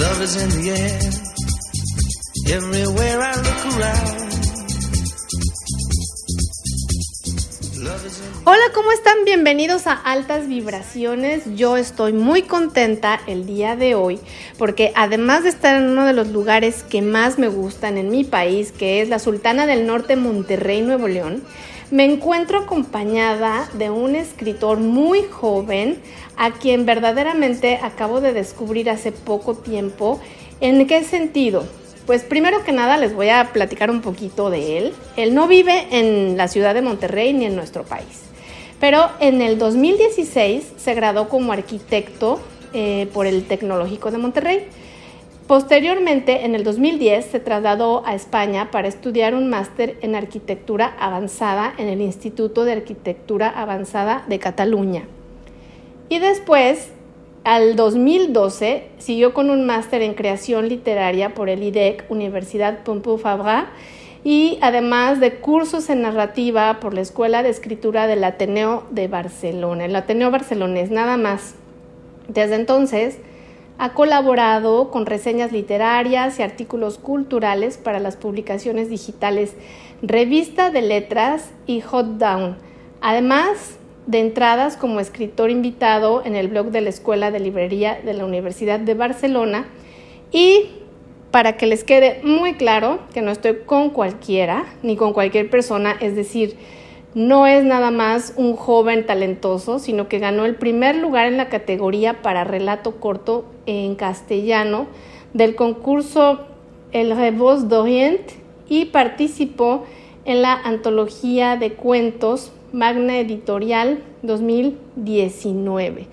Love is. Hola, ¿cómo están? Bienvenidos a Altas Vibraciones. Yo estoy muy contenta el día de hoy porque además de estar en uno de los lugares que más me gustan en mi país, que es la Sultana del Norte, Monterrey, Nuevo León, me encuentro acompañada de un escritor muy joven a quien verdaderamente acabo de descubrir hace poco tiempo. ¿En qué sentido? Pues primero que nada les voy a platicar un poquito de él. Él no vive en la ciudad de Monterrey ni en nuestro país, pero en el 2016 se graduó como arquitecto eh, por el Tecnológico de Monterrey. Posteriormente, en el 2010, se trasladó a España para estudiar un máster en arquitectura avanzada en el Instituto de Arquitectura Avanzada de Cataluña. Y después al 2012 siguió con un máster en creación literaria por el IDEC, Universidad Pompeu Fabra, y además de cursos en narrativa por la Escuela de Escritura del Ateneo de Barcelona, el Ateneo Barcelonés, nada más. Desde entonces ha colaborado con reseñas literarias y artículos culturales para las publicaciones digitales Revista de Letras y Hot Down. Además, de entradas como escritor invitado en el blog de la Escuela de Librería de la Universidad de Barcelona. Y para que les quede muy claro que no estoy con cualquiera ni con cualquier persona, es decir, no es nada más un joven talentoso, sino que ganó el primer lugar en la categoría para relato corto en castellano del concurso El Revos d'Orient y participó en la antología de cuentos Magna Editorial 2019.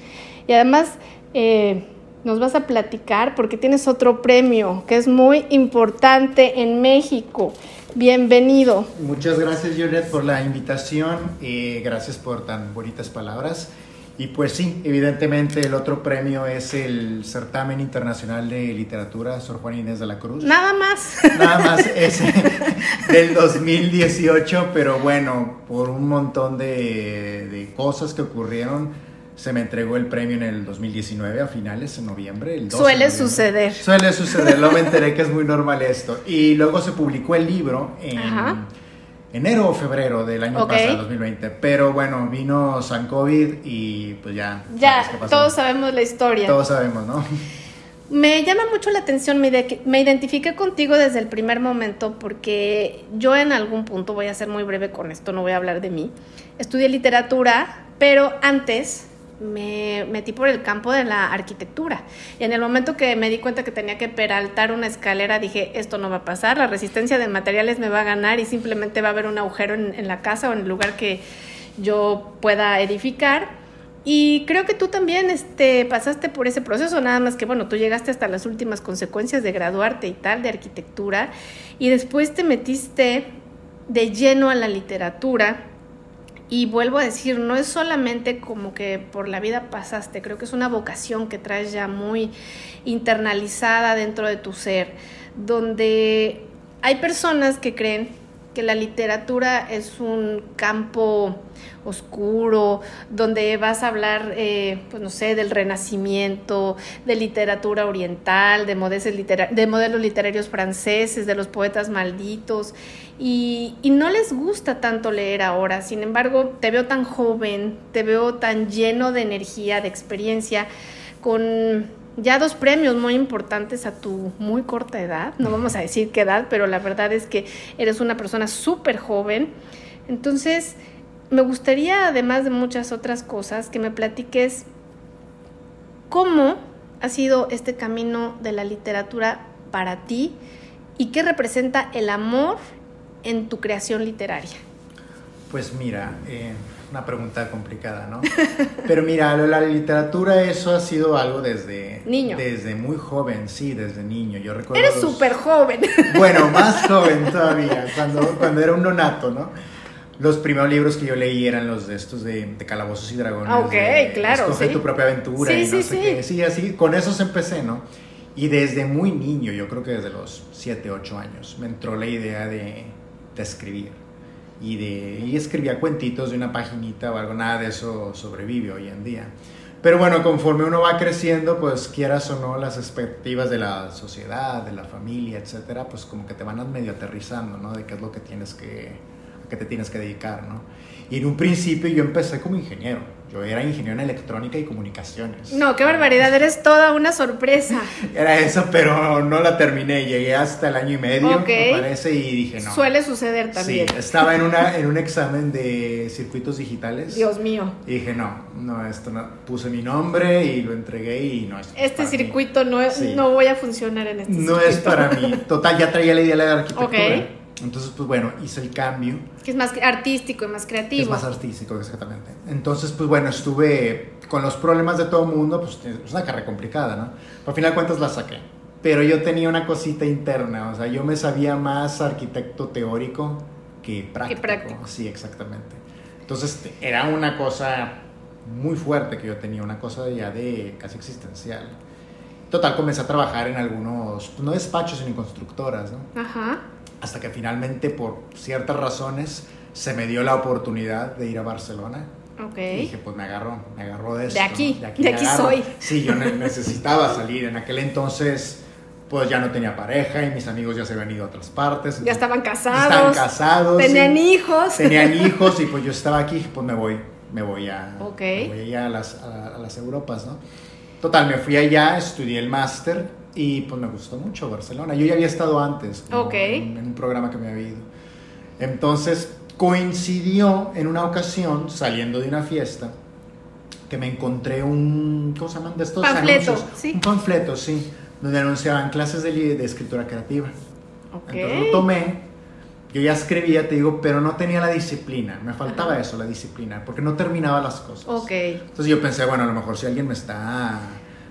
Y además eh, nos vas a platicar porque tienes otro premio que es muy importante en México. Bienvenido. Muchas gracias, Juliet, por la invitación y gracias por tan bonitas palabras. Y pues sí, evidentemente el otro premio es el Certamen Internacional de Literatura Sor Juan Inés de la Cruz. Nada más. Nada más ese del 2018, pero bueno, por un montón de, de, cosas que ocurrieron, se me entregó el premio en el 2019 a finales, en noviembre. El Suele suceder. Suele suceder, luego me enteré que es muy normal esto. Y luego se publicó el libro en enero o febrero del año pasado, 2020. Pero bueno, vino San COVID y pues ya. Ya, todos sabemos la historia. Todos sabemos, ¿no? Me llama mucho la atención, me, me identifiqué contigo desde el primer momento porque yo en algún punto, voy a ser muy breve con esto, no voy a hablar de mí, estudié literatura, pero antes me metí por el campo de la arquitectura. Y en el momento que me di cuenta que tenía que peraltar una escalera, dije, esto no va a pasar, la resistencia de materiales me va a ganar y simplemente va a haber un agujero en, la casa o en el lugar que yo pueda edificar. Y creo que tú también este, pasaste por ese proceso, nada más que, bueno, tú llegaste hasta las últimas consecuencias de graduarte y tal, de arquitectura, y después te metiste de lleno a la literatura y vuelvo a decir, no es solamente como que por la vida pasaste, creo que es una vocación que traes ya muy internalizada dentro de tu ser, donde hay personas que creen que la literatura es un campo oscuro, donde vas a hablar, eh, pues no sé, del renacimiento, de literatura oriental, de, de modelos literarios franceses, de los poetas malditos, y, y, no les gusta tanto leer ahora. Sin embargo, te veo tan joven, te veo tan lleno de energía, de experiencia, con ya dos premios muy importantes a tu muy corta edad, no vamos a decir qué edad, pero la verdad es que eres una persona súper joven. Entonces, me gustaría, además de muchas otras cosas, que me platiques cómo ha sido este camino de la literatura para ti y qué representa el amor en tu creación literaria. Pues mira, eh, una pregunta complicada, ¿no? Pero mira, la literatura eso ha sido algo desde... Niño. Desde muy joven, sí, desde niño. Yo recuerdo... Eres súper joven. Bueno, más joven todavía, cuando, cuando era un nonato, ¿no? Los primeros libros que yo leí eran los de estos de, Calabozos y Dragones. Ah, ok, claro. Escoge tu propia aventura sí, y no sí, sé sí. qué. Sí, así, con esos empecé, ¿no? Y desde muy niño, yo creo que desde los 7, 8 años, me entró la idea de, de escribir y, de, y escribía cuentitos de una paginita o algo, nada de eso sobrevive hoy en día. Pero bueno, conforme uno va creciendo, pues quieras o no, las expectativas de la sociedad, de la familia, etcétera, pues como que te van medio aterrizando, ¿no? De qué es lo que tienes que, a qué te tienes que dedicar, ¿no? Y en un principio yo empecé como ingeniero yo era ingeniero en electrónica y comunicaciones. No, qué barbaridad, eres toda una sorpresa. era eso, pero no la terminé. Llegué hasta el año y medio, me parece, y dije no. Suele suceder también. Sí, estaba en, una, en un examen de circuitos digitales. Dios mío. Y dije no, no, esto no. Puse mi nombre y lo entregué y no. Este circuito no, no voy a funcionar en este No es para mí. Total, ya traía la idea de la arquitectura. Entonces, pues bueno, hice el cambio. Que es más artístico y más creativo. Es más artístico, exactamente. Entonces, pues bueno, estuve con los problemas de todo el mundo, pues es una carrera complicada, ¿no? Pero al final de cuentas la saqué. Pero yo tenía una cosita interna, o sea, yo me sabía más arquitecto teórico que práctico. Que práctico. Sí, exactamente. Entonces, era una cosa muy fuerte que yo tenía, una cosa ya de casi existencial. Total, comencé a trabajar en algunos, pues, no despachos, sino constructoras, ¿no? Ajá hasta que finalmente por ciertas razones se me dio la oportunidad de ir a Barcelona. Ok. Y dije, pues me agarró, me agarró de eso. De aquí, de aquí, de aquí soy. Sí, yo necesitaba salir. En aquel entonces, pues ya no tenía pareja y mis amigos ya se habían ido a otras partes. Ya estaban casados. Estaban casados. Tenían hijos. Tenían hijos y pues yo estaba aquí, pues me voy, me voy a, me voy a, las, a las Europas, ¿no? Total, me fui allá, estudié el máster y pues me gustó mucho Barcelona. Yo ya había estado antes en, un programa que me había ido. Entonces coincidió en una ocasión, saliendo de una fiesta, que me encontré un, ¿cómo se llaman? De estos panfleto, ¿sí? Un panfleto, sí, donde anunciaban clases de, de escritura creativa. Entonces lo tomé, yo ya escribía, te digo, pero no tenía la disciplina, me faltaba eso, la disciplina, porque no terminaba las cosas. Ok. Entonces yo pensé, bueno, a lo mejor si alguien me está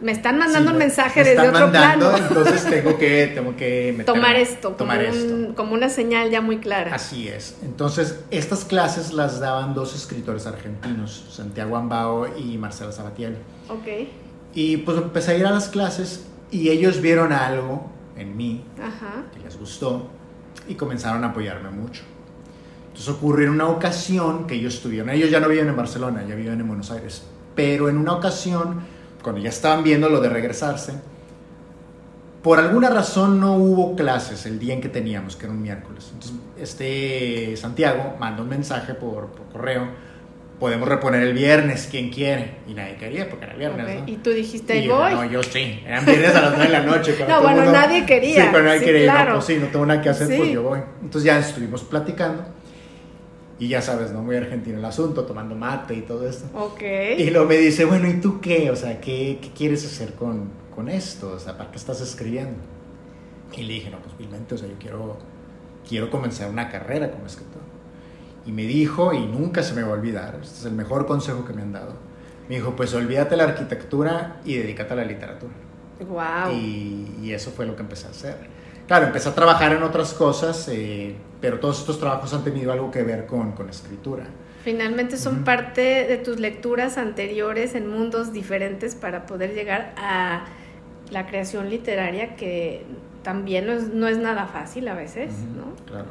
me están mandando un mensaje desde otro plano. Entonces tengo que, tengo que tomar esto, tomar como, esto. como una señal ya muy clara. Así es. Entonces, estas clases las daban dos escritores argentinos, Santiago Ambao y Marcela Sabatiel. Ok. Y pues empecé a ir a las clases y ellos vieron algo en mí que les gustó y comenzaron a apoyarme mucho. Entonces ocurrió en una ocasión que ellos estuvieron, ellos ya no viven en Barcelona, ya viven en Buenos Aires, pero en una ocasión cuando ya estaban viendo lo de regresarse, por alguna razón no hubo clases el día en que teníamos, que era un miércoles. Entonces, este Santiago mandó un mensaje por, correo, podemos reponer el viernes, quien quiere. Y nadie quería porque era viernes. Y tú dijiste, y voy. no, yo sí. Eran viernes a las 9 de la noche. no, bueno, nadie quería. Sí, pero nadie quería. No, pues sí, no tengo nada que hacer, pues yo voy. Entonces ya estuvimos platicando. Y ya sabes, ¿no? Muy argentino el asunto, tomando mate y todo esto. Ok. Y luego me dice, bueno, ¿y tú qué? O sea, ¿qué, qué quieres hacer con, con, esto? O sea, ¿para qué estás escribiendo? Y le dije, no, pues vilmente, o sea, yo quiero, quiero comenzar una carrera como escritor. Y me dijo, y nunca se me va a olvidar, este es el mejor consejo que me han dado. Me dijo, pues olvídate la arquitectura y dedícate a la literatura. Wow. Y, y eso fue lo que empecé a hacer. Claro, empecé a trabajar en otras cosas, eh, pero todos estos trabajos han tenido algo que ver con, con escritura. Finalmente son parte de tus lecturas anteriores en mundos diferentes para poder llegar a la creación literaria que también no es, no es nada fácil a veces, ¿no? Claro.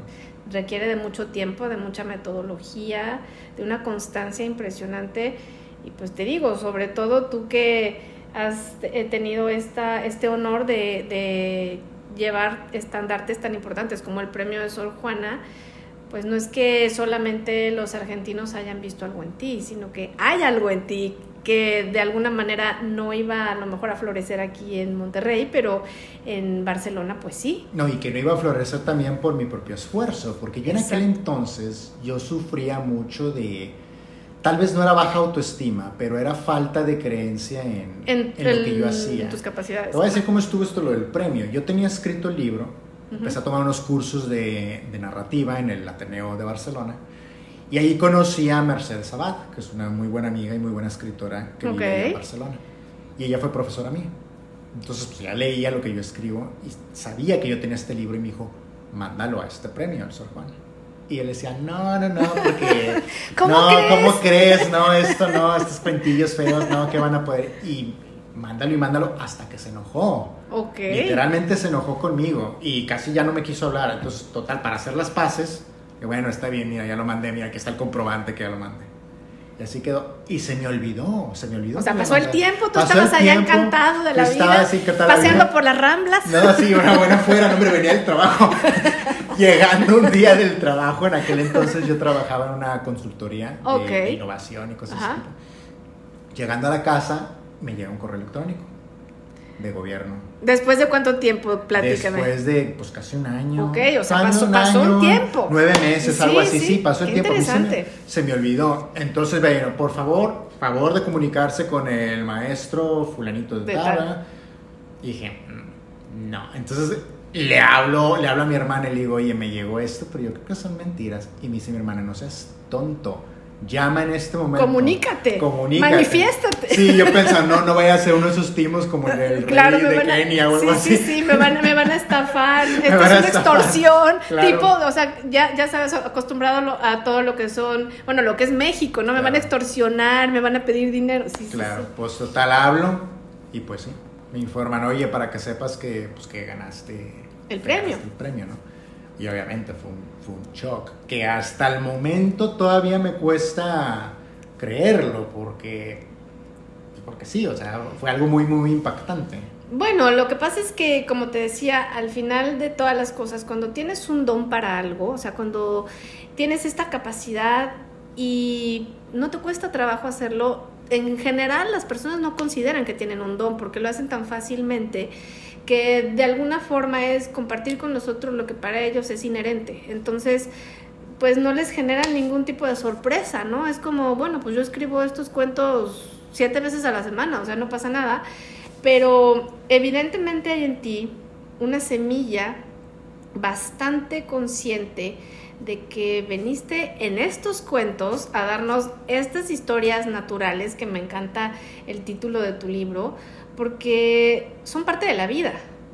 Requiere de mucho tiempo, de mucha metodología, de una constancia impresionante. Y pues te digo, sobre todo tú que has tenido esta, este honor de, de llevar estandartes tan importantes como el premio de Sor Juana, pues no es que solamente los argentinos hayan visto algo en ti, sino que hay algo en ti que de alguna manera no iba a lo mejor a florecer aquí en Monterrey, pero en Barcelona pues sí. No, y que no iba a florecer también por mi propio esfuerzo, porque yo en aquel entonces yo sufría mucho de tal vez no era baja autoestima, pero era falta de creencia en, en, lo que yo hacía. En tus capacidades. Te voy a decir cómo estuvo esto lo del premio. Yo tenía escrito el libro, empecé a tomar unos cursos de, de, narrativa en el Ateneo de Barcelona, y ahí conocí a Mercedes Abad, que es una muy buena amiga y muy buena escritora que vive en Barcelona. Y ella fue profesora mía. Entonces, pues ya leía lo que yo escribo y sabía que yo tenía este libro y me dijo, mándalo a este premio, al Sor Juan. Y él decía, no, no, no, porque... ¿Cómo no, crees? ¿cómo crees? No, esto no, estos cuentillos feos, no, que van a poder... Y mándalo y mándalo hasta que se enojó. Ok. Literalmente se enojó conmigo y casi ya no me quiso hablar. Entonces, total, para hacer las paces, que bueno, está bien, mira, ya lo mandé, mira, aquí está el comprobante que ya lo mandé. Y así quedó. Y se me olvidó, se me olvidó. O sea, pasó el tiempo, tú estabas allá tiempo, encantado de la vida, así la paseando vida. por las ramblas. No, sí, una buena fuera, no, hombre, venía del trabajo. Llegando un día del trabajo, en aquel entonces yo trabajaba en una consultoría de- innovación y cosas Ajá. así. Llegando a la casa, me llega un correo electrónico de gobierno. ¿Después de cuánto tiempo? Platícame. Después de pues casi un año. Ok, o sea, pasó- pasó un tiempo. Nueve meses, Sí, algo así, sí, sí, pasó el tiempo. A mí se me- interesante. Se, me olvidó. Entonces, bueno, por favor, favor de comunicarse con el maestro fulanito de De tal. Y dije, "Mm, no. Entonces le hablo, le hablo a mi hermana y le digo, oye, me llegó esto, pero yo creo que son mentiras. Y me dice mi hermana, no seas tonto. Llama en este momento. Comunícate. Comunícate. Manifiéstate. Sí, yo pensando, no, no vaya a ser uno de esos timos como el del Claro, rey de a, Kenia o algo sí, así. sí, sí, me van, me van a estafar. Esto es una extorsión. Claro. Tipo, o sea, ya, ya sabes, acostumbrado a todo lo que son, bueno, lo que es México, ¿no? Me van a Claro. extorsionar, me van a pedir dinero. Sí, sí, Claro, sí. pues total hablo y pues sí, me informan, oye, para que sepas que, pues, que ganaste El premio. ganaste el premio, ¿no? Y obviamente fue un, fue un shock, que hasta el momento todavía me cuesta creerlo, porque, porque sí, o sea, fue algo muy, muy impactante. Bueno, lo que pasa es que, como te decía, al final de todas las cosas, cuando tienes un don para algo, o sea, cuando tienes esta capacidad y no te cuesta trabajo hacerlo, en general las personas no consideran que tienen un don porque lo hacen tan fácilmente que de alguna forma es compartir con nosotros lo que para ellos es inherente. Entonces, pues no les genera ningún tipo de sorpresa, ¿no? Es como, bueno, pues yo escribo estos cuentos siete veces a la semana, o sea, no pasa nada. Pero evidentemente hay en ti una semilla bastante consciente de que veniste en estos cuentos a darnos estas historias naturales, que me encanta el título de tu libro, porque son parte de la vida,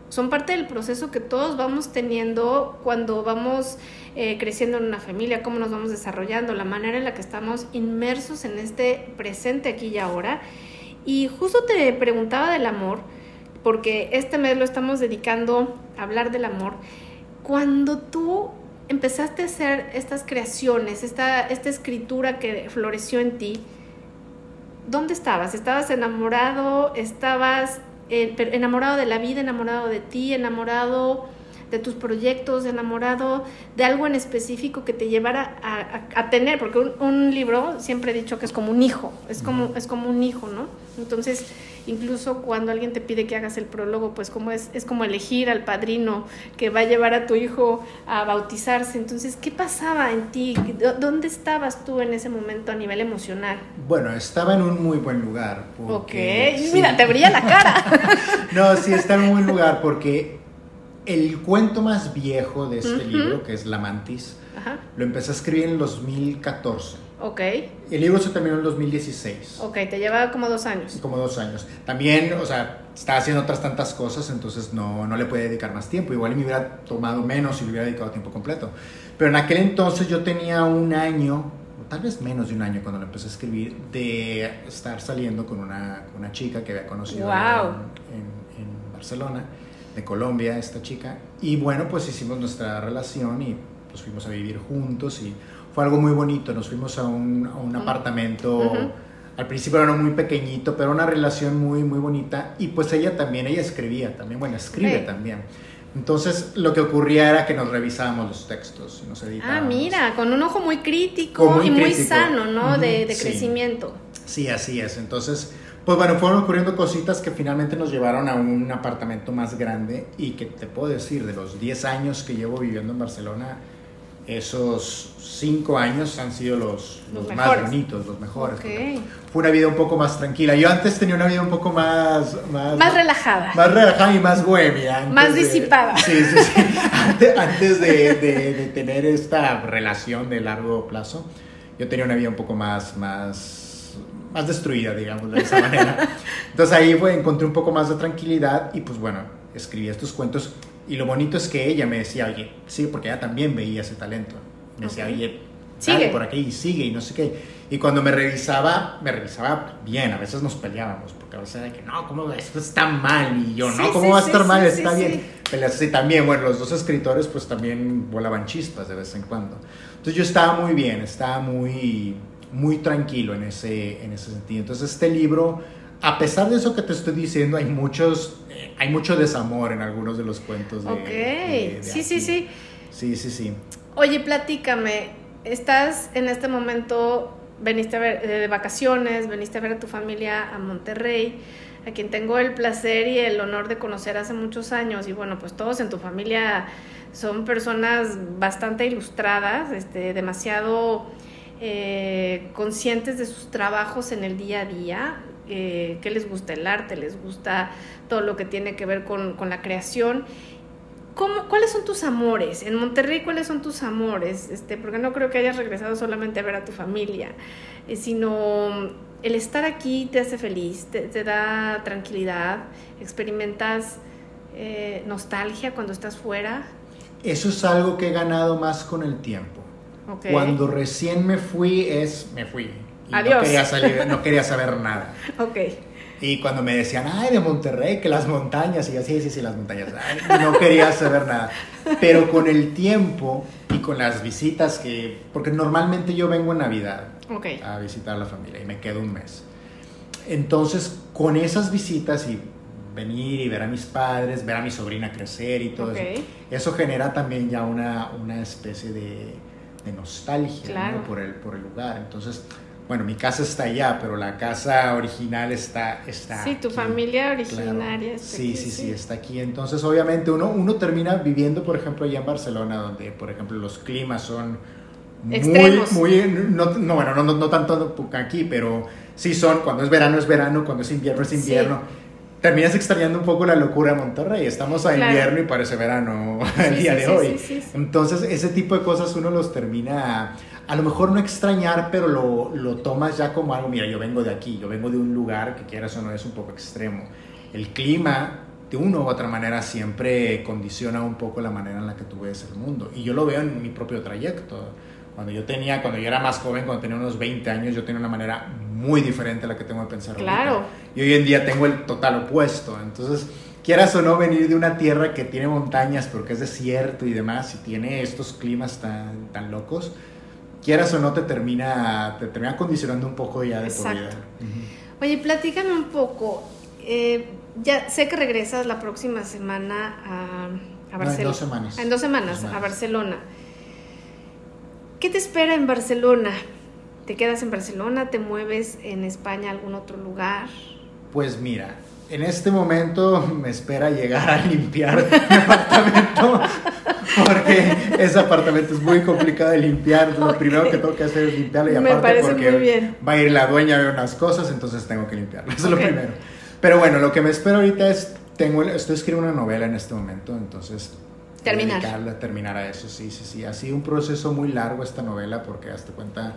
son parte del proceso que todos vamos teniendo cuando vamos eh, creciendo en una familia, cómo nos vamos desarrollando, la manera en la que estamos inmersos en este presente aquí y ahora. Y justo te preguntaba del amor, porque este mes lo estamos dedicando a hablar del amor. Cuando tú empezaste a hacer estas creaciones, esta, esta escritura que floreció en ti, ¿dónde estabas? ¿Estabas enamorado? ¿Estabas eh, enamorado de la vida, enamorado de ti, enamorado de tus proyectos, enamorado de algo en específico que te llevara a, a- a tener? Porque un, un libro, siempre he dicho que es como un hijo, es como, es como un hijo, ¿no? Entonces, incluso cuando alguien te pide que hagas el prólogo, pues como es, es como elegir al padrino que va a llevar a tu hijo a bautizarse. Entonces, ¿qué pasaba en ti? ¿Dó- ¿Dónde estabas tú en ese momento a nivel emocional? Bueno, estaba en un muy buen lugar. porque- ok, sí. mira, te brilla la cara. No, sí, está en un buen lugar porque el cuento más viejo de este libro, que es La Mantis, Ajá, lo empecé a escribir en el 2014. Ok, El libro se terminó en el 2016. ok, te lleva como dos años. Como dos años. También, o sea, estaba haciendo otras tantas cosas, entonces no, no le puede dedicar más tiempo. Igual me hubiera tomado menos si le hubiera dedicado tiempo completo. Pero en aquel entonces yo tenía un año, o tal vez menos de un año cuando lo empecé a escribir, de estar saliendo con una, una chica que había conocido Wow. en, en- en Barcelona, de Colombia, esta chica. Y bueno, pues hicimos nuestra relación y pues fuimos a vivir juntos y fue algo muy bonito. Nos fuimos a un, a un apartamento. Al principio era muy pequeñito, pero una relación muy, muy bonita. Y pues ella también, ella escribía también, bueno, escribe también. Entonces lo que ocurría era que nos revisábamos los textos y nos editábamos. Ah, mira, con un ojo muy crítico muy y muy crítico. sano, ¿no? De, de sí. crecimiento. Sí, así es. Entonces, pues bueno, fueron ocurriendo cositas que finalmente nos llevaron a un apartamento más grande y que te puedo decir, de los 10 años que llevo viviendo en Barcelona, esos 5 años han sido los, Los los más bonitos, los mejores. Ok. porque Fue una vida un poco más tranquila. Yo antes tenía una vida un poco más... Más, Más relajada. más relajada y más bohemia. Más de- disipada. Sí, sí, sí. Antes, antes de, de- de tener esta relación de largo plazo, yo tenía una vida un poco más, más, más destruida, digamos, de esa manera. Entonces ahí fue, encontré un poco más de tranquilidad y pues bueno, escribí estos cuentos. Y lo bonito es que ella me decía, oye, sí, porque ella también veía ese talento. Me decía, Ok. oye, Sigue. sigue por aquí y sigue y no sé qué. Y cuando me revisaba, me revisaba bien, a veces nos peleábamos, porque a veces era que no, ¿cómo esto está mal? Y yo, Sí, no, ¿cómo sí, va a estar sí, mal? está bien. Peleas así también, bueno, los dos escritores pues también volaban chispas de vez en cuando. Entonces yo estaba muy bien, estaba muy, muy tranquilo en ese, en ese sentido. Entonces este libro, a pesar de eso que te estoy diciendo, hay muchos, hay mucho desamor en algunos de los cuentos. De, ok, sí, sí, sí. Sí, sí, sí. Oye, platícame, estás en este momento, veniste a ver, de vacaciones, veniste a ver a tu familia a Monterrey a quien tengo el placer y el honor de conocer hace muchos años y bueno, pues todos en tu familia son personas bastante ilustradas, este, demasiado eh, conscientes de sus trabajos en el día a día, eh, que les gusta el arte, les gusta todo lo que tiene que ver con, con la creación. ¿Cómo, ¿Cuáles son tus amores? En Monterrey, ¿cuáles son tus amores? Este, porque no creo que hayas regresado solamente a ver a tu familia, eh, sino el estar aquí te hace feliz, te, da tranquilidad, experimentas eh, nostalgia cuando estás fuera. Eso es algo que he ganado más con el tiempo. Cuando recién me fui es, me fui. Adiós. No quería, salir, no quería saber nada. ok. Y cuando me decían, ay, de Monterrey, que las montañas, y yo, sí, sí, sí, las montañas, no quería saber nada. Pero con el tiempo y con las visitas que, porque normalmente yo vengo en Navidad a visitar a la familia y me quedo un mes. Entonces, con esas visitas y venir y ver a mis padres, ver a mi sobrina crecer y todo eso, eso genera también ya una, una especie de, de nostalgia por, el, por el lugar. Entonces, bueno, mi casa está allá, pero la casa original está, está Sí, tu familia originaria está sí, aquí. Sí, sí, sí, está aquí. Entonces, obviamente, uno, uno termina viviendo, por ejemplo, allá en Barcelona, donde, por ejemplo, los climas son muy, muy, no, no bueno, no, no, no, tanto aquí, pero sí son, cuando es verano es verano, cuando es invierno es invierno. Terminas extrañando un poco la locura de Monterrey. Estamos a invierno y parece verano el día de hoy. Entonces, ese tipo de cosas uno los termina a lo mejor no extrañar, pero lo, lo, tomas ya como algo, mira, yo vengo de aquí, yo vengo de un lugar que quieras o no es un poco extremo. El clima, de una u otra manera, siempre condiciona un poco la manera en la que tú ves el mundo. Y yo lo veo en mi propio trayecto. Cuando yo tenía, cuando yo era más joven, cuando tenía unos 20 años, yo tenía una manera muy diferente a la que tengo de pensar claro. Y hoy en día tengo el total opuesto. Entonces, quieras o no venir de una tierra que tiene montañas, porque es desierto y demás, y tiene estos climas tan, tan locos, quieras o no, te termina, te termina condicionando un poco ya de por vida. Oye, platícame un poco. Eh, ya sé que regresas la próxima semana a, a Barcelona. en dos semanas. En dos semanas, a Barcelona. ¿Qué te espera en Barcelona? ¿Te quedas en Barcelona? ¿Te mueves en España a algún otro lugar? Pues mira, en este momento me espera llegar a limpiar mi apartamento porque ese apartamento es muy complicado de limpiar. Lo primero que tengo que hacer es limpiarlo y aparte porque va a ir la dueña a ver unas cosas, entonces tengo que limpiarlo. Eso es lo primero. Pero bueno, lo que me espera ahorita es, tengo, estoy escribiendo una novela en este momento, entonces... Terminar. terminar a eso, sí, sí, sí. Ha sido un proceso muy largo esta novela porque hasta cuenta,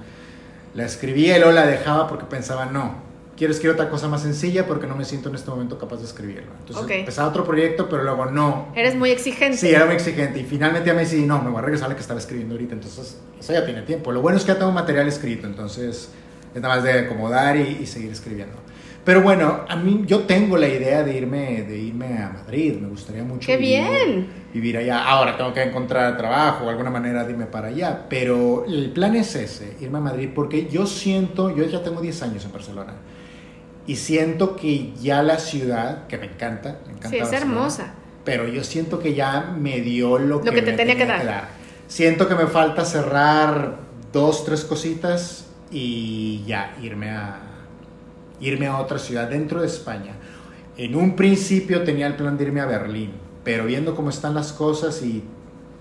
la escribí y luego la dejaba porque pensaba, no, quiero escribir otra cosa más sencilla porque no me siento en este momento capaz de escribirlo. Entonces empezaba otro proyecto, pero luego no. Eres muy exigente. Sí, era muy exigente. Y finalmente ya me decidí, no, me voy a regresar a la que estaba escribiendo ahorita. Entonces, eso ya tiene tiempo. Lo bueno es que ya tengo material escrito, entonces es nada más de acomodar y, seguir escribiendo. Pero bueno, a mí yo tengo la idea de irme, de irme a Madrid. Me gustaría mucho. ¡Qué bien! Vivir allá. Ahora tengo que encontrar trabajo o alguna manera de irme para allá. Pero el plan es ese, irme a Madrid, porque yo siento, yo ya tengo 10 años en Barcelona y siento que ya la ciudad, que me encanta, me encanta. Sí, es hermosa. Pero yo siento que ya me dio lo, que, te tenía, que, dar. Siento que me falta cerrar dos, tres cositas y ya irme a, irme a otra ciudad dentro de España. En un principio tenía el plan de irme a Berlín, pero viendo cómo están las cosas y,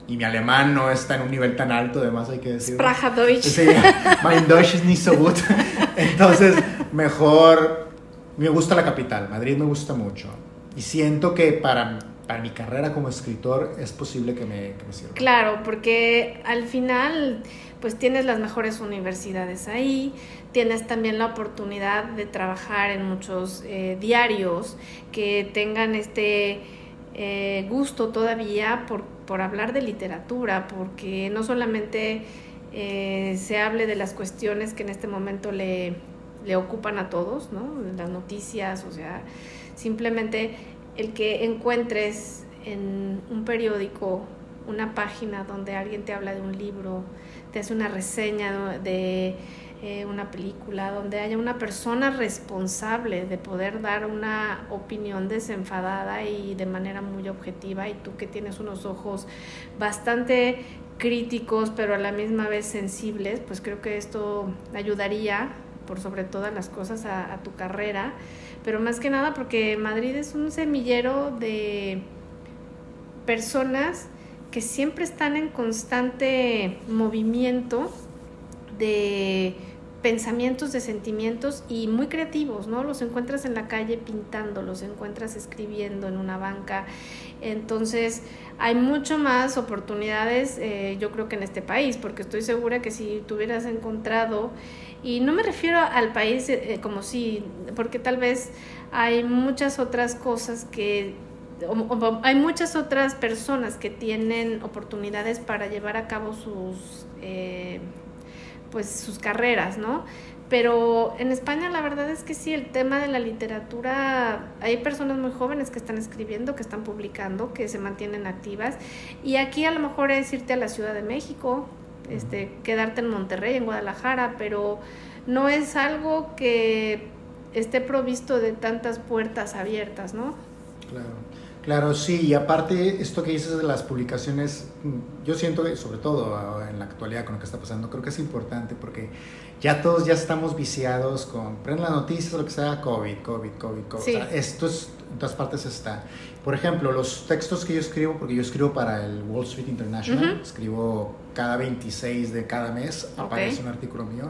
y mi alemán no está en un nivel tan alto, además hay que decir. Sprache Deutsch. Sí, mein Deutsch ist nicht so gut. Entonces, mejor me gusta la capital, Madrid me gusta mucho. Y siento que para, para mi carrera como escritor es posible que me, sirva. Claro, porque al final pues tienes las mejores universidades ahí, tienes también la oportunidad de trabajar en muchos eh, diarios que tengan este eh, gusto todavía por, por, hablar de literatura, porque no solamente eh, se hable de las cuestiones que en este momento le le ocupan a todos, ¿no? Las noticias, o sea, simplemente el que encuentres en un periódico una página donde alguien te habla de un libro, te hace una reseña de eh, una película, donde haya una persona responsable de poder dar una opinión desenfadada y de manera muy objetiva, y tú que tienes unos ojos bastante críticos, pero a la misma vez sensibles, pues creo que esto ayudaría por sobre todas las cosas a, tu carrera, pero más que nada porque Madrid es un semillero de personas que siempre están en constante movimiento de pensamientos, de sentimientos y muy creativos, ¿no? Los encuentras en la calle pintando, los encuentras escribiendo en una banca. Entonces, hay mucho más oportunidades, eh, yo creo que en este país, porque estoy segura que si tuvieras encontrado, y no me refiero al país eh, como si, porque tal vez hay muchas otras cosas que hay muchas otras personas que tienen oportunidades para llevar a cabo sus eh, pues sus carreras, ¿no? Pero en España la verdad es que sí, el tema de la literatura, hay personas muy jóvenes que están escribiendo, que están publicando, que se mantienen activas. Y aquí a lo mejor es irte a la Ciudad de México, este, quedarte en Monterrey, en Guadalajara, pero no es algo que esté provisto de tantas puertas abiertas, ¿no? Claro. Claro, sí, y aparte esto que dices de las publicaciones, mm, yo siento sobre todo ah, en la actualidad con lo que está pasando, creo que es importante porque ya todos ya estamos viciados con, prenden las noticias o lo que sea, COVID, COVID, COVID, COVID. esto es, en todas partes está. Por ejemplo, los textos que yo escribo, porque yo escribo para el Wall Street International, escribo cada 26 de cada mes, aparece un artículo mío.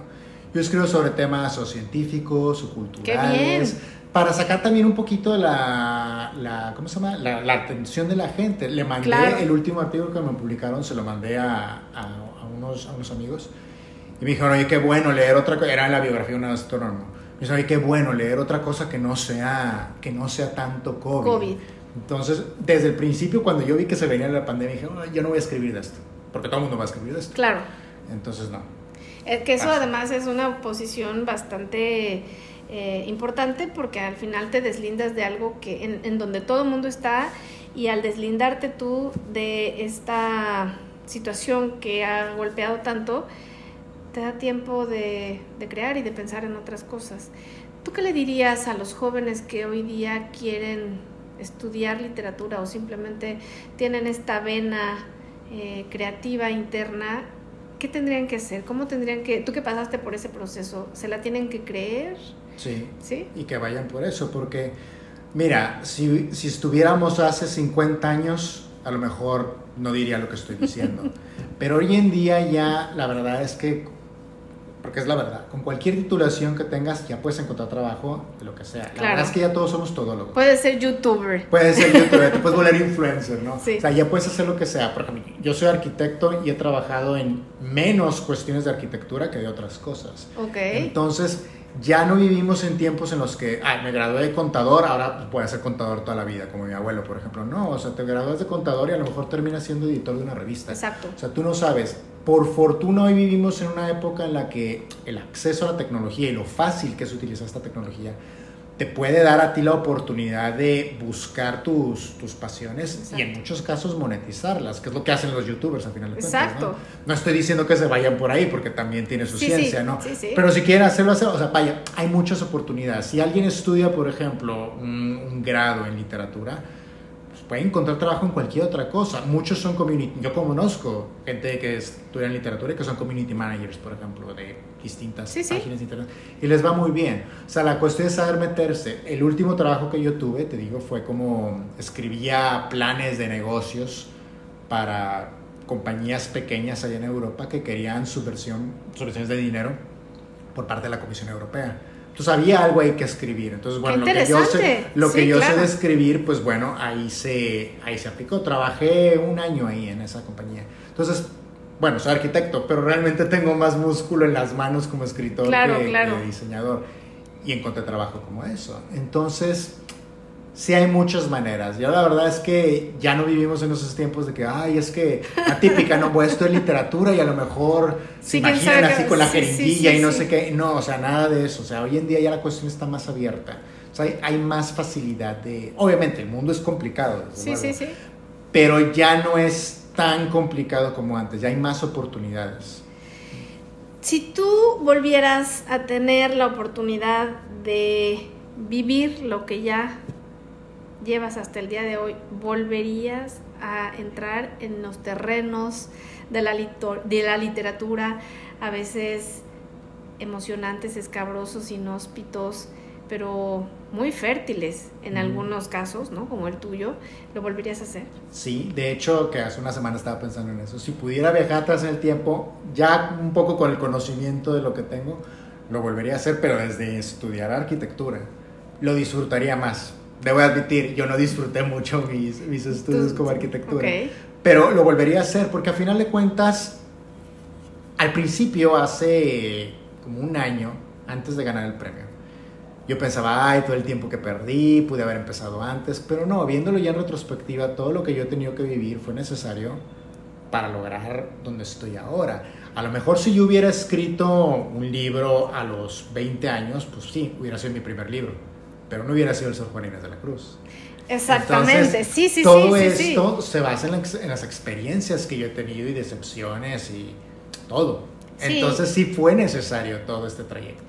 Yo escribo sobre temas o científicos o culturales para sacar también un poquito la, la ¿cómo se llama? La, la, atención de la gente. Le mandé el último artículo que me publicaron, se lo mandé a, a, unos, a unos amigos y me dijeron, oye, qué bueno leer otra cosa, era la biografía de un astrónomo. Me dijeron, oye, qué bueno leer otra cosa que no sea, que no sea tanto COVID. COVID. Entonces, desde el principio, cuando yo vi que se venía la pandemia, dije, yo no voy a escribir de esto, porque todo el mundo va a escribir de esto. Claro. Entonces, no. Es que eso además es una posición bastante eh, importante porque al final te deslindas de algo que en, donde todo el mundo está y al deslindarte tú de esta situación que ha golpeado tanto, te da tiempo de, de, crear y de pensar en otras cosas. ¿Tú qué le dirías a los jóvenes que hoy día quieren estudiar literatura o simplemente tienen esta vena eh, creativa interna? ¿Qué tendrían que hacer? ¿Cómo tendrían que, tú que pasaste por ese proceso, ¿se la tienen que creer? Sí. Y que vayan por eso, porque, mira, si, si estuviéramos hace 50 años, a lo mejor no diría lo que estoy diciendo. Pero hoy en día ya la verdad es que, porque es la verdad, con cualquier titulación que tengas ya puedes encontrar trabajo de lo que sea. La verdad es que ya todos somos todólogos. Puedes ser youtuber. Puedes ser youtuber, te puedes volver influencer, ¿no? Sí. O sea, ya puedes hacer lo que sea. Por ejemplo, yo soy arquitecto y he trabajado en menos cuestiones de arquitectura que de otras cosas. Ok. Entonces ya no vivimos en tiempos en los que, ay, me gradué de contador, ahora voy a ser contador toda la vida, como mi abuelo, por ejemplo. No, o sea, te gradúas de contador y a lo mejor terminas siendo editor de una revista. Exacto. O sea, tú no sabes. Por fortuna hoy vivimos en una época en la que el acceso a la tecnología y lo fácil que es utilizar esta tecnología te puede dar a ti la oportunidad de buscar tus, tus pasiones y en muchos casos monetizarlas, que es lo que hacen los youtubers al final de cuentas. ¿no? ¿no? estoy diciendo que se vayan por ahí porque también tiene su ciencia, ¿no? Pero si quieren hacerlo, hacerlo, o sea, vaya, hay muchas oportunidades. Si alguien estudia, por ejemplo, un grado en literatura, pueden encontrar trabajo en cualquier otra cosa. Muchos son community, yo conozco gente que estudia en literatura y que son community managers, por ejemplo, de distintas páginas de internet y les va muy bien. O sea, la cuestión es saber meterse. El último trabajo que yo tuve, te digo, fue como escribía planes de negocios para compañías pequeñas allá en Europa que querían subversión, subversiones de dinero por parte de la Comisión Europea. Entonces había algo ahí que escribir. Entonces, bueno, lo que yo sé, lo que yo sé de escribir, pues bueno, ahí se, ahí se aplicó. Trabajé un año ahí en esa compañía. Entonces, bueno, soy arquitecto, pero realmente tengo más músculo en las manos como escritor que, que diseñador. Y encontré trabajo como eso. Entonces, sí hay muchas maneras. Ya la verdad es que ya no vivimos en esos tiempos de que, ay, es que la típica, no, pues esto es literatura y a lo mejor se imaginan así con la jeringuilla y no sé qué. No, o sea, nada de eso. O sea, hoy en día ya la cuestión está más abierta. O sea, hay, más facilidad de... Obviamente, el mundo es complicado. Sí, sí, sí. Pero ya no es tan complicado como antes, ya hay más oportunidades. Si tú volvieras a tener la oportunidad de vivir lo que ya llevas hasta el día de hoy, ¿volverías a entrar en los terrenos de la, de la literatura, a veces emocionantes, escabrosos, inhóspitos, pero muy fértiles en algunos casos, ¿no? Como el tuyo, ¿lo volverías a hacer? Sí, de hecho, que hace una semana estaba pensando en eso. Si pudiera viajar atrás en el tiempo, ya un poco con el conocimiento de lo que tengo, lo volvería a hacer, pero desde estudiar arquitectura. Lo disfrutaría más. Debo admitir, yo no disfruté mucho mis, mis estudios como arquitectura. Pero lo volvería a hacer porque a final de cuentas, al principio, hace como un año, antes de ganar el premio, yo pensaba, ay, todo el tiempo que perdí, pude haber empezado antes, pero no, viéndolo ya en retrospectiva, todo lo que yo he tenido que vivir fue necesario para lograr donde estoy ahora. A lo mejor si yo hubiera escrito un libro a los 20 años, pues sí, hubiera sido mi primer libro, pero no hubiera sido el Sor Juan Inés de la Cruz. Exactamente, sí, sí, todo sí. esto se basa en, en, las experiencias que yo he tenido y decepciones y todo. Entonces sí fue necesario todo este trayecto.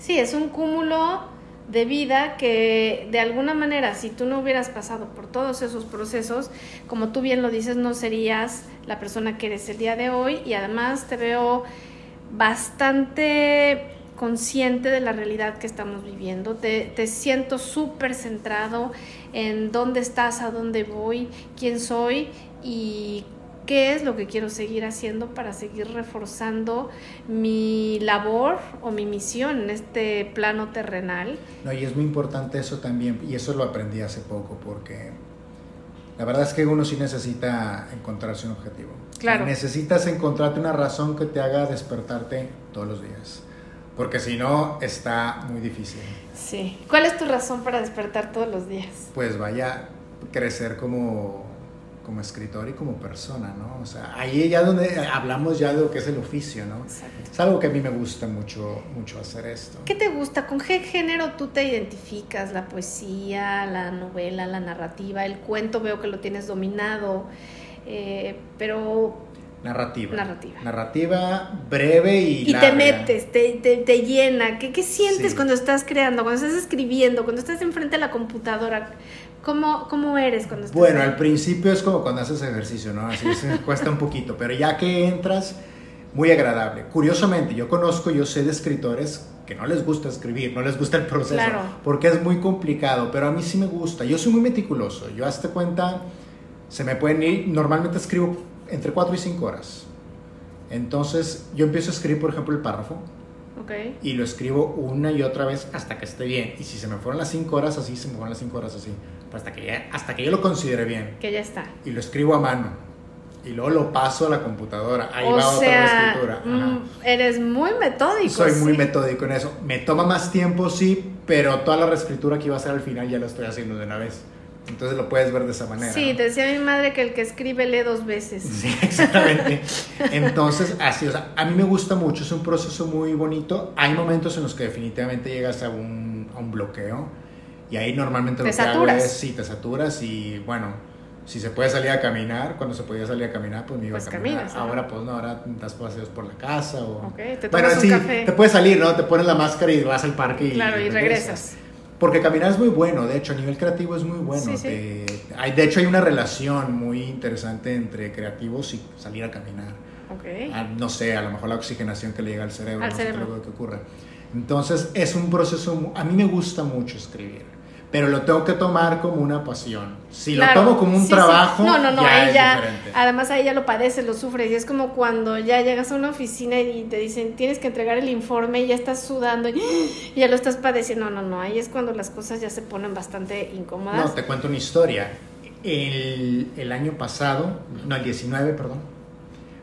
Sí, es un cúmulo de vida que de alguna manera si tú no hubieras pasado por todos esos procesos, como tú bien lo dices, no serías la persona que eres el día de hoy y además te veo bastante consciente de la realidad que estamos viviendo, te, te siento súper centrado en dónde estás, a dónde voy, quién soy y qué es lo que quiero seguir haciendo para seguir reforzando mi labor o mi misión en este plano terrenal. No, y es muy importante eso también, y eso lo aprendí hace poco, porque la verdad es que uno sí necesita encontrarse un objetivo. Claro. necesitas encontrarte una razón que te haga despertarte todos los días, porque si no, está muy difícil. Sí. ¿Cuál es tu razón para despertar todos los días? Pues vaya, crecer como como escritor y como persona, ¿no? O sea, ahí ya donde hablamos ya de lo que es el oficio, ¿no? Exacto. Es algo que a mí me gusta mucho, mucho hacer esto. ¿Qué te gusta? ¿Con qué género tú te identificas? ¿La poesía, la novela, la narrativa? El cuento veo que lo tienes dominado, eh, pero... Narrativa. Narrativa. Narrativa breve y... Y te metes, te, te, llena. ¿Qué, qué sientes cuando estás creando, cuando estás escribiendo, cuando estás enfrente de la computadora? ¿Cómo, ¿Cómo, eres cuando estás Bueno, al principio es como cuando haces ejercicio, ¿no? Así se cuesta un poquito, pero ya que entras, muy agradable. Curiosamente, yo conozco, yo sé de escritores que no les gusta escribir, no les gusta el proceso, porque es muy complicado, pero a mí sí me gusta. Yo soy muy meticuloso, yo hasta cuenta, se me pueden ir, normalmente escribo entre 4 y 5 horas. Entonces, yo empiezo a escribir, por ejemplo, el párrafo. Okay. Y lo escribo una y otra vez hasta que esté bien. Y si se me fueron las 5 horas así, se me fueron las 5 horas así hasta que, ya, hasta que yo lo considere bien. Que ya está. Y lo escribo a mano. Y luego lo paso a la computadora. Ahí va otra escritura. Mm, eres muy metódico. Soy muy metódico en eso. Me toma más tiempo, sí, pero toda la reescritura que iba a hacer al final ya la estoy haciendo de una vez. Entonces lo puedes ver de esa manera. Sí, decía mi madre que el que escribe lee dos veces. Sí, exactamente. Entonces, así, o sea, a mí me gusta mucho, es un proceso muy bonito. Hay momentos en los que definitivamente llegas a un, a un bloqueo y ahí normalmente lo que hago es, sí, te saturas y bueno, si se puede salir a caminar, cuando se podía salir a caminar, pues me iba a pues caminar. ahora pues no, ahora das paseos por la casa o... Okay, te bueno, sí, te puedes salir, ¿no? Te pones la máscara y vas al parque y... Claro, y, regresas. Porque caminar es muy bueno, de hecho, a nivel creativo es muy bueno. hay, de hecho, hay una relación muy interesante entre creativos y salir a caminar. Okay. Ah, no sé, a lo mejor la oxigenación que le llega al cerebro, al no cerebro. sé qué, que ocurre. Entonces, es un proceso, a mí me gusta mucho escribir pero lo tengo que tomar como una pasión. Si lo tomo como un trabajo, no, no, no, ya es diferente. Además ahí ya lo padeces, lo sufres y es como cuando ya llegas a una oficina y te dicen tienes que entregar el informe y ya estás sudando y ya lo estás padeciendo. No, no, no, ahí es cuando las cosas ya se ponen bastante incómodas. No, te cuento una historia. El, el año pasado, no, el 19, perdón,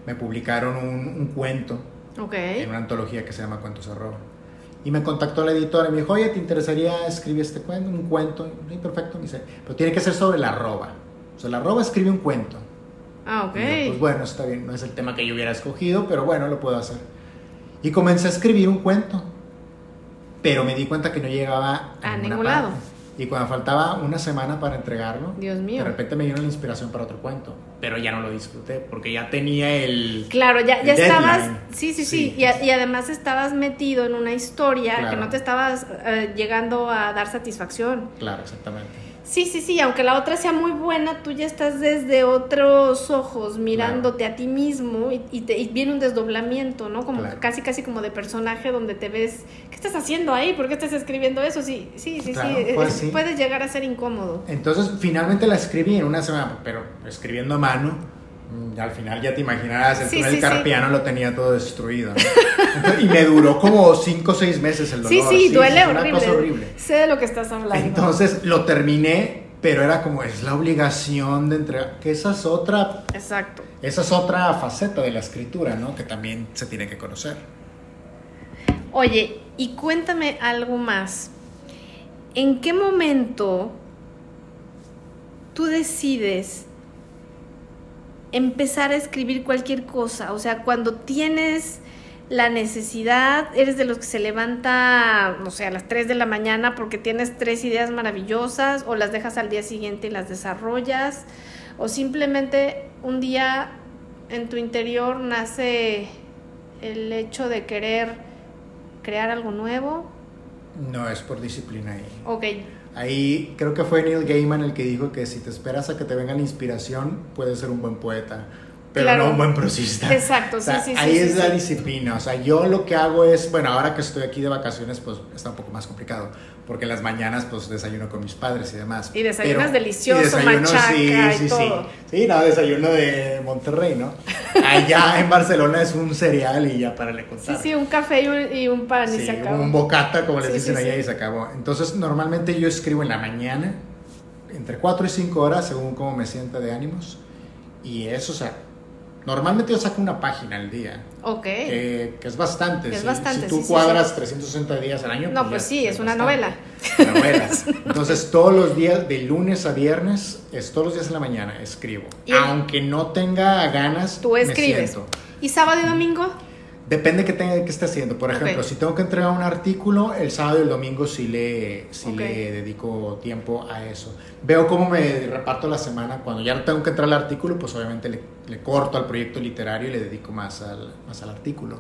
me publicaron un, un cuento okay. en una antología que se llama Cuentos Horror y me contactó la editora y me dijo, oye, ¿te interesaría escribir este cuento? Un cuento. Perfecto. Me dice, pero tiene que ser sobre la arroba. O sea, la arroba escribe un cuento. Ah, ok. pues bueno, está bien. No es el tema que yo hubiera escogido, pero bueno, lo puedo hacer. Y comencé a escribir un cuento. Pero me di cuenta que no llegaba a, ningún lado. Y cuando faltaba una semana para entregarlo, Dios mío. de repente me dieron la inspiración para otro cuento. Pero ya no lo disfruté porque ya tenía el. Claro, ya, ya estabas, sí, sí, sí, Sí. Y, a- y además estabas metido en una historia que no te estabas eh, llegando a dar satisfacción. Claro, exactamente. Sí, sí, sí, aunque la otra sea muy buena, tú ya estás desde otros ojos mirándote a ti mismo y, y te- y viene un desdoblamiento, ¿no? Como Claro. casi, casi como de personaje donde te ves, ¿qué estás haciendo ahí? ¿Por qué estás escribiendo eso? Sí, sí, sí, Claro, sí, fue es- así. puede llegar a ser incómodo. Entonces, finalmente la escribí en una semana, pero escribiendo a mano. Mm, Al final ya te imaginarás, el Sí, túnel sí, sí. carpiano lo tenía todo destruido. y me duró como 5 o 6 meses el dolor. Sí, sí, duele es una horrible. cosa horrible. Sé de lo que estás hablando. Entonces lo terminé, pero era como, es la obligación de entregar, que esa es otra, Exacto. esa es otra faceta de la escritura, ¿no? Que también se tiene que conocer. Oye, y cuéntame algo más. ¿En qué momento tú decides empezar a escribir cualquier cosa? O sea, cuando tienes la necesidad, eres de los que se levanta, no sé, a las 3 de la mañana porque tienes tres ideas maravillosas o las dejas al día siguiente y las desarrollas, o simplemente un día en tu interior nace el hecho de querer crear algo nuevo. No es por disciplina ahí. Ok, Ahí creo que fue Neil Gaiman el que dijo que si te esperas a que te venga la inspiración, puedes ser un buen poeta, pero Claro. no un buen prosista. Exacto, O sea, sí, sí, Ahí sí, es sí, la sí. disciplina. O sea, yo lo que hago es, bueno, ahora que estoy aquí de vacaciones, pues está un poco más complicado, porque en las mañanas pues desayuno con mis padres y demás. Y desayunas Pero- delicioso, machaca y todo. Sí. sí, no, desayuno de Monterrey, ¿no? Allá en Barcelona es un cereal y ya para le sí, contar. sí, un café y un, y un pan y Sí, se acabó. un bocata, como les Sí, dicen sí, allá, sí. y se acabó. Entonces, normalmente yo escribo en la mañana, entre 4 y 5 horas, según cómo me sienta de ánimos. Y eso, o sea, normalmente yo saco una página al día, Ok. que, que es bastante. Es si, bastante, si tú sí, sí, cuadras sí. 360 días al año. No, ya pues sí, es una bastante. Novelas. Entonces, todos los días, de lunes a viernes, es todos los días en la mañana, escribo. Y Aunque no tenga ganas, Tú me escribes. siento. ¿Y sábado y domingo? Depende que tenga que esté haciendo. Por ejemplo, si tengo que entregar un artículo, el sábado y el domingo sí le, sí Ok. le dedico tiempo a eso. Veo cómo me reparto la semana. Cuando ya no tengo que entrar al artículo, pues obviamente le, le corto al proyecto literario y le dedico más al, más al artículo.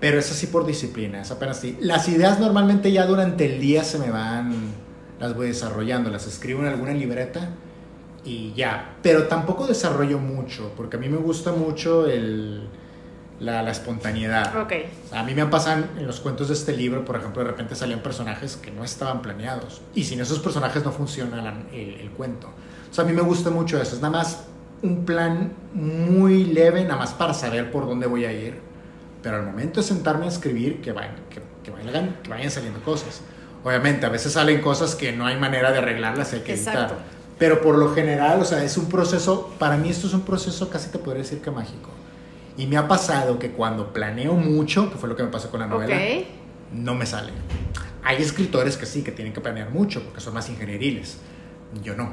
Pero es así por disciplina, es apenas así. Las ideas normalmente ya durante el día se me van, las voy desarrollando, las escribo en alguna libreta y ya. Pero tampoco desarrollo mucho, porque a mí me gusta mucho el, la, la espontaneidad. Ok. O sea, a mí me pasan en los cuentos de este libro, por ejemplo, de repente salían personajes que no estaban planeados. Y sin esos personajes no funciona la- el, el cuento. O sea, a mí me gusta mucho eso. Es nada más un plan muy leve, nada más para saber por dónde voy a ir. Pero al momento de sentarme a escribir, que vayan, que, que vayan, que vayan saliendo cosas. Obviamente, a veces salen cosas que no hay manera de arreglarlas, hay que Exacto. editar. Pero por lo general, o sea, es un proceso, para mí esto es un proceso casi te podría decir que mágico. Y me ha pasado que cuando planeo mucho, que fue lo que me pasó con la novela, Ok. no me sale. Hay escritores que sí, que tienen que planear mucho, porque son más ingenieriles. Yo no.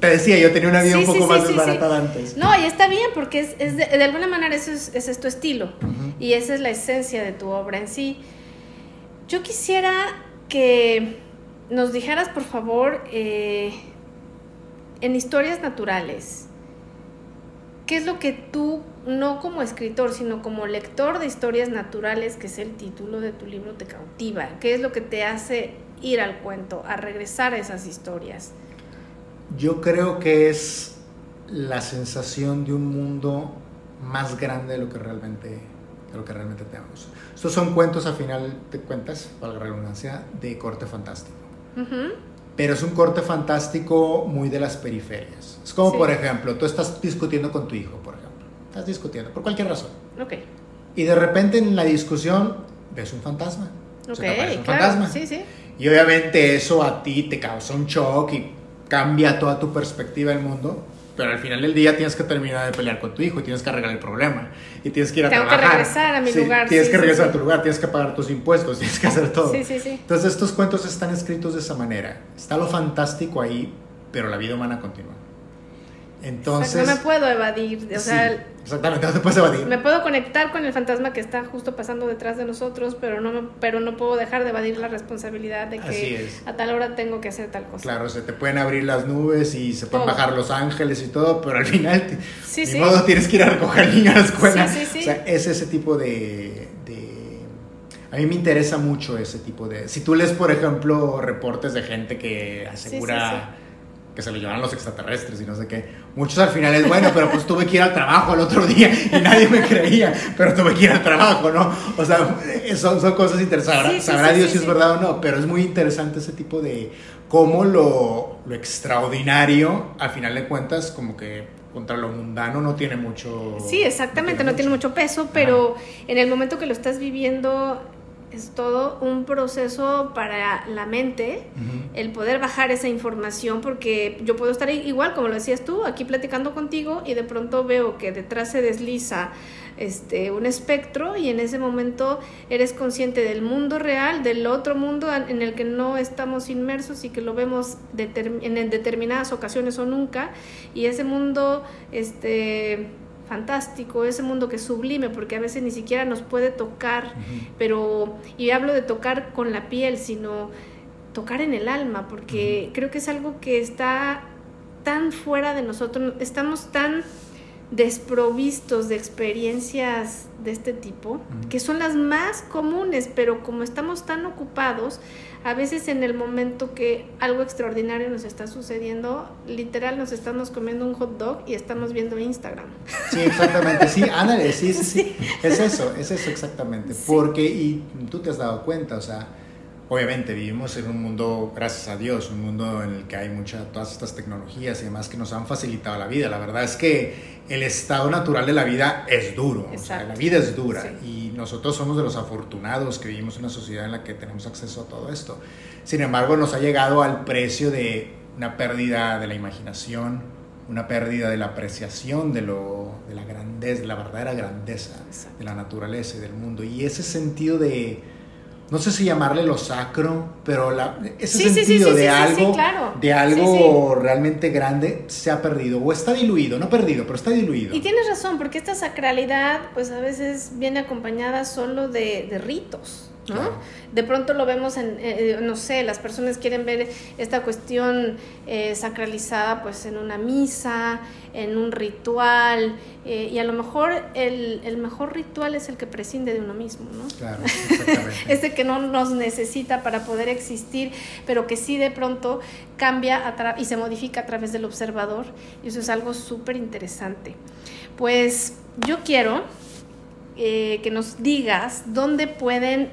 Te decía, yo tenía una vida Sí, un poco sí, más sí, desbaratada antes. No, y está bien porque es, es de, de alguna manera eso es, ese es tu estilo Ujú. y esa es la esencia de tu obra en sí. Yo quisiera que nos dijeras, por favor, eh, en historias naturales, ¿qué es lo que tú, no como escritor, sino como lector de historias naturales, que es el título de tu libro, te cautiva? ¿Qué es lo que te hace ir al cuento, a regresar a esas historias? Yo creo que es la sensación de un mundo más grande de lo que realmente, de lo que realmente tenemos. Estos son cuentos, al final de cuentas, para la redundancia, de corte fantástico. Pero es un corte fantástico muy de las periferias. Es como, Sí. por ejemplo, tú estás discutiendo con tu hijo, por ejemplo. Estás discutiendo, por cualquier razón. Ok. Y de repente en la discusión ves un fantasma. Ok, un claro. fantasma. Sí, sí. Y obviamente eso a ti te causa un shock y cambia toda tu perspectiva del mundo. Pero al final del día tienes que terminar de pelear con tu hijo y tienes que arreglar el problema. Y tienes que ir a Tengo que trabajar. regresar a mi Sí, lugar, Tienes sí, que regresar sí. a tu lugar, tienes que pagar tus impuestos, tienes que hacer todo. Sí, sí, sí. Entonces estos cuentos están escritos de esa manera. Está lo fantástico ahí, pero la vida humana continúa. Entonces... no me puedo evadir, o sea... Exactamente, no te puedes evadir. Me puedo conectar con el fantasma que está justo pasando detrás de nosotros, pero no, pero no puedo dejar de evadir la responsabilidad de que a tal hora tengo que hacer tal cosa. Claro, se te pueden abrir las nubes y se pueden bajar los ángeles y todo, pero al final, sí, ni modo, tienes que ir a recoger al niño a la escuela. O sea, es ese tipo de, de... A mí me interesa mucho ese tipo de... Si tú lees, por ejemplo, reportes de gente que asegura que se lo llevaron los extraterrestres y no sé qué. Muchos al final es bueno, pero pues tuve que ir al trabajo el otro día y nadie me creía, pero tuve que ir al trabajo, ¿no? O sea, son, son cosas interesantes. Sabrá Dios si es verdad o no, pero es muy interesante ese tipo de cómo lo, lo extraordinario, al final de cuentas, como que contra lo mundano no tiene mucho... Sí, exactamente, no tiene mucho, peso, pero en el momento que lo estás viviendo es todo un proceso para la mente, el poder bajar esa información, porque yo puedo estar igual, como lo decías tú, aquí platicando contigo y de pronto veo que detrás se desliza este, un espectro y en ese momento eres consciente del mundo real, del otro mundo en el que no estamos inmersos y que lo vemos en determinadas ocasiones o nunca, y ese mundo, este fantástico, ese mundo que es sublime, porque a veces ni siquiera nos puede tocar, pero, y hablo de tocar con la piel, sino tocar en el alma, porque creo que es algo que está tan fuera de nosotros, estamos tan desprovistos de experiencias de este tipo, que son las más comunes, pero como estamos tan ocupados, a veces en el momento que algo extraordinario nos está sucediendo, literal nos estamos comiendo un hot dog y estamos viendo Instagram. Sí, exactamente, sí, ándale, sí, sí, sí, es eso, es eso exactamente, porque, y tú te has dado cuenta, o sea, obviamente vivimos en un mundo, gracias a Dios, un mundo en el que hay muchas, todas estas tecnologías y demás que nos han facilitado la vida. La verdad es que el estado natural de la vida es duro, o sea, la vida es dura y nosotros somos de los afortunados que vivimos en una sociedad en la que tenemos acceso a todo esto. Sin embargo, nos ha llegado al precio de una pérdida de la imaginación, una pérdida de la apreciación de, lo, de la grandeza, de la verdadera grandeza de la naturaleza y del mundo. Y ese sentido de no sé si llamarle lo sacro, pero la, ese sentido de algo, de algo realmente grande se ha perdido o está diluido, no perdido, pero está diluido. Y tienes razón, porque esta sacralidad pues a veces viene acompañada solo de, de ritos. ¿No? De pronto lo vemos en, eh, eh, no sé, las personas quieren ver esta cuestión eh, sacralizada pues en una misa, en un ritual, y a lo mejor el, el, mejor ritual es el que prescinde de uno mismo, ¿no? Claro, exactamente. Ese que no nos necesita para poder existir, pero que sí de pronto cambia y se modifica a través del observador, y eso es algo súper interesante. Pues yo quiero que nos digas dónde pueden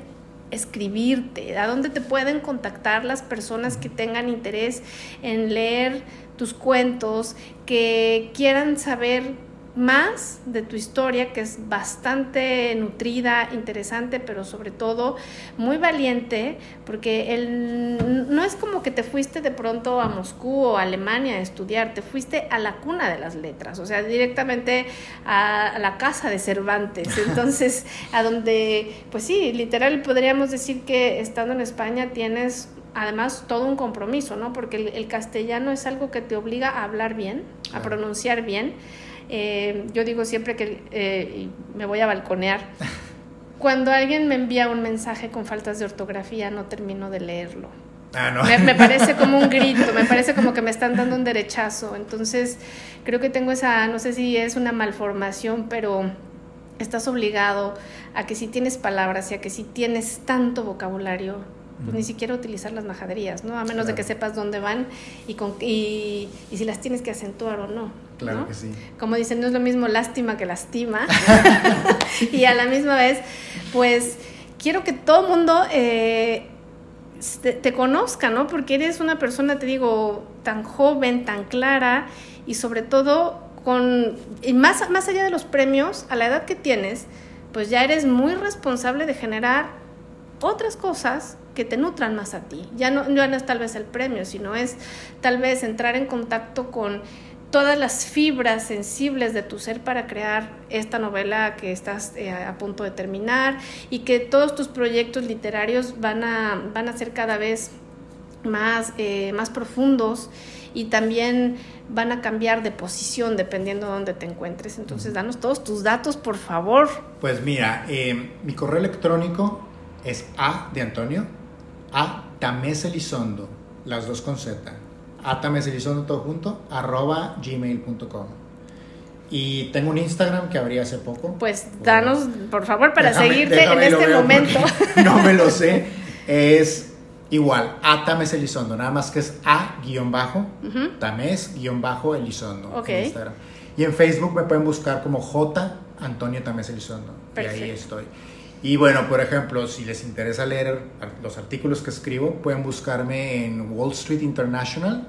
escribirte, a dónde te pueden contactar las personas que tengan interés en leer tus cuentos, que quieran saber más de tu historia, que es bastante nutrida, interesante, pero sobre todo muy valiente, porque el, no es como que te fuiste de pronto a Moscú o a Alemania a estudiar, te fuiste a la cuna de las letras, o sea, directamente a, la casa de Cervantes, entonces, a donde, pues sí, literal podríamos decir que estando en España tienes además todo un compromiso, ¿no? Porque el, castellano es algo que te obliga a hablar bien, a pronunciar bien, eh, yo digo siempre que eh, me voy a balconear. Cuando alguien me envía un mensaje con faltas de ortografía, no termino de leerlo. Ah, no. me, parece como un grito, me parece como que me están dando un derechazo. Entonces, creo que tengo esa, no sé si es una malformación, pero estás obligado a que si tienes palabras y a que si tienes tanto vocabulario, pues ni siquiera utilizar las majaderías, ¿no? A menos de que sepas dónde van y, con, y, y, si las tienes que acentuar o no. Claro que sí. Como dicen, no es lo mismo lástima que lastima. y a la misma vez, pues quiero que todo el mundo eh, te, conozca, ¿no? Porque eres una persona, te digo, tan joven, tan clara y sobre todo con, y más, más allá de los premios, a la edad que tienes, pues ya eres muy responsable de generar otras cosas que te nutran más a ti. Ya no, ya no es tal vez el premio, sino es tal vez entrar en contacto con todas las fibras sensibles de tu ser para crear esta novela que estás eh, a punto de terminar y que todos tus proyectos literarios van a, van a ser cada vez más, eh, más profundos y también van a cambiar de posición dependiendo de dónde te encuentres. Entonces, danos todos tus datos, por favor. Pues mira, eh, mi correo electrónico es A de Antonio, A Tamés Elizondo, las dos con Z. A Tamés Elizondo todo junto, arroba gmail.com. Y tengo un Instagram que abrí hace poco. Pues danos, por favor, para seguirte en este momento. No me lo sé. Es Igual, a Tamés Elizondo, nada más que es A guion bajo, Tamés guion bajo Elizondo en Instagram. Y en Facebook me pueden buscar como J Antonio Tamés Elizondo. Y ahí estoy. Y bueno, por ejemplo, si les interesa leer los artículos que escribo, pueden buscarme en Wall Street International.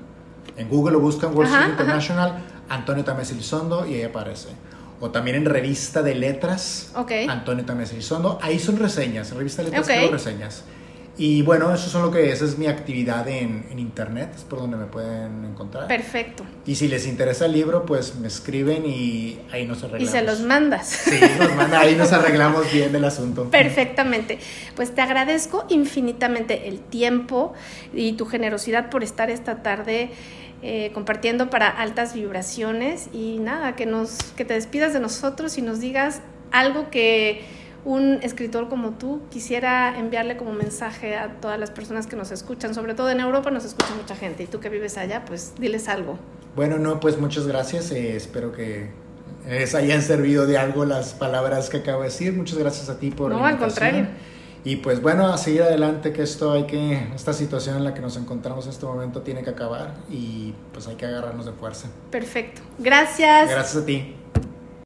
En Google lo buscan Wall Street International, Antonio Tamés Elizondo y ahí aparece. O también en Revista de Letras, Antonio Tamés Elizondo. Ahí son reseñas, en Revista de Letras son reseñas. Y bueno, eso es lo que es, es mi actividad en, en, internet, es por donde me pueden encontrar. Perfecto. Y si les interesa el libro, pues me escriben y ahí nos arreglamos. Y se los mandas. Sí, nos manda, ahí nos arreglamos bien el asunto. Perfectamente. Pues te agradezco infinitamente el tiempo y tu generosidad por estar esta tarde eh, compartiendo para altas vibraciones y nada, que, nos, que te despidas de nosotros y nos digas algo que un escritor como tú quisiera enviarle como mensaje a todas las personas que nos escuchan, sobre todo en Europa nos escucha mucha gente y tú que vives allá, pues diles algo. Bueno, no, pues muchas gracias, eh, espero que les hayan servido de algo las palabras que acabo de decir, muchas gracias a ti por... No, al contrario. Y pues bueno, a seguir adelante, que esto hay que, esta situación en la que nos encontramos en este momento tiene que acabar y pues hay que agarrarnos de fuerza. Perfecto. Gracias. Gracias a ti.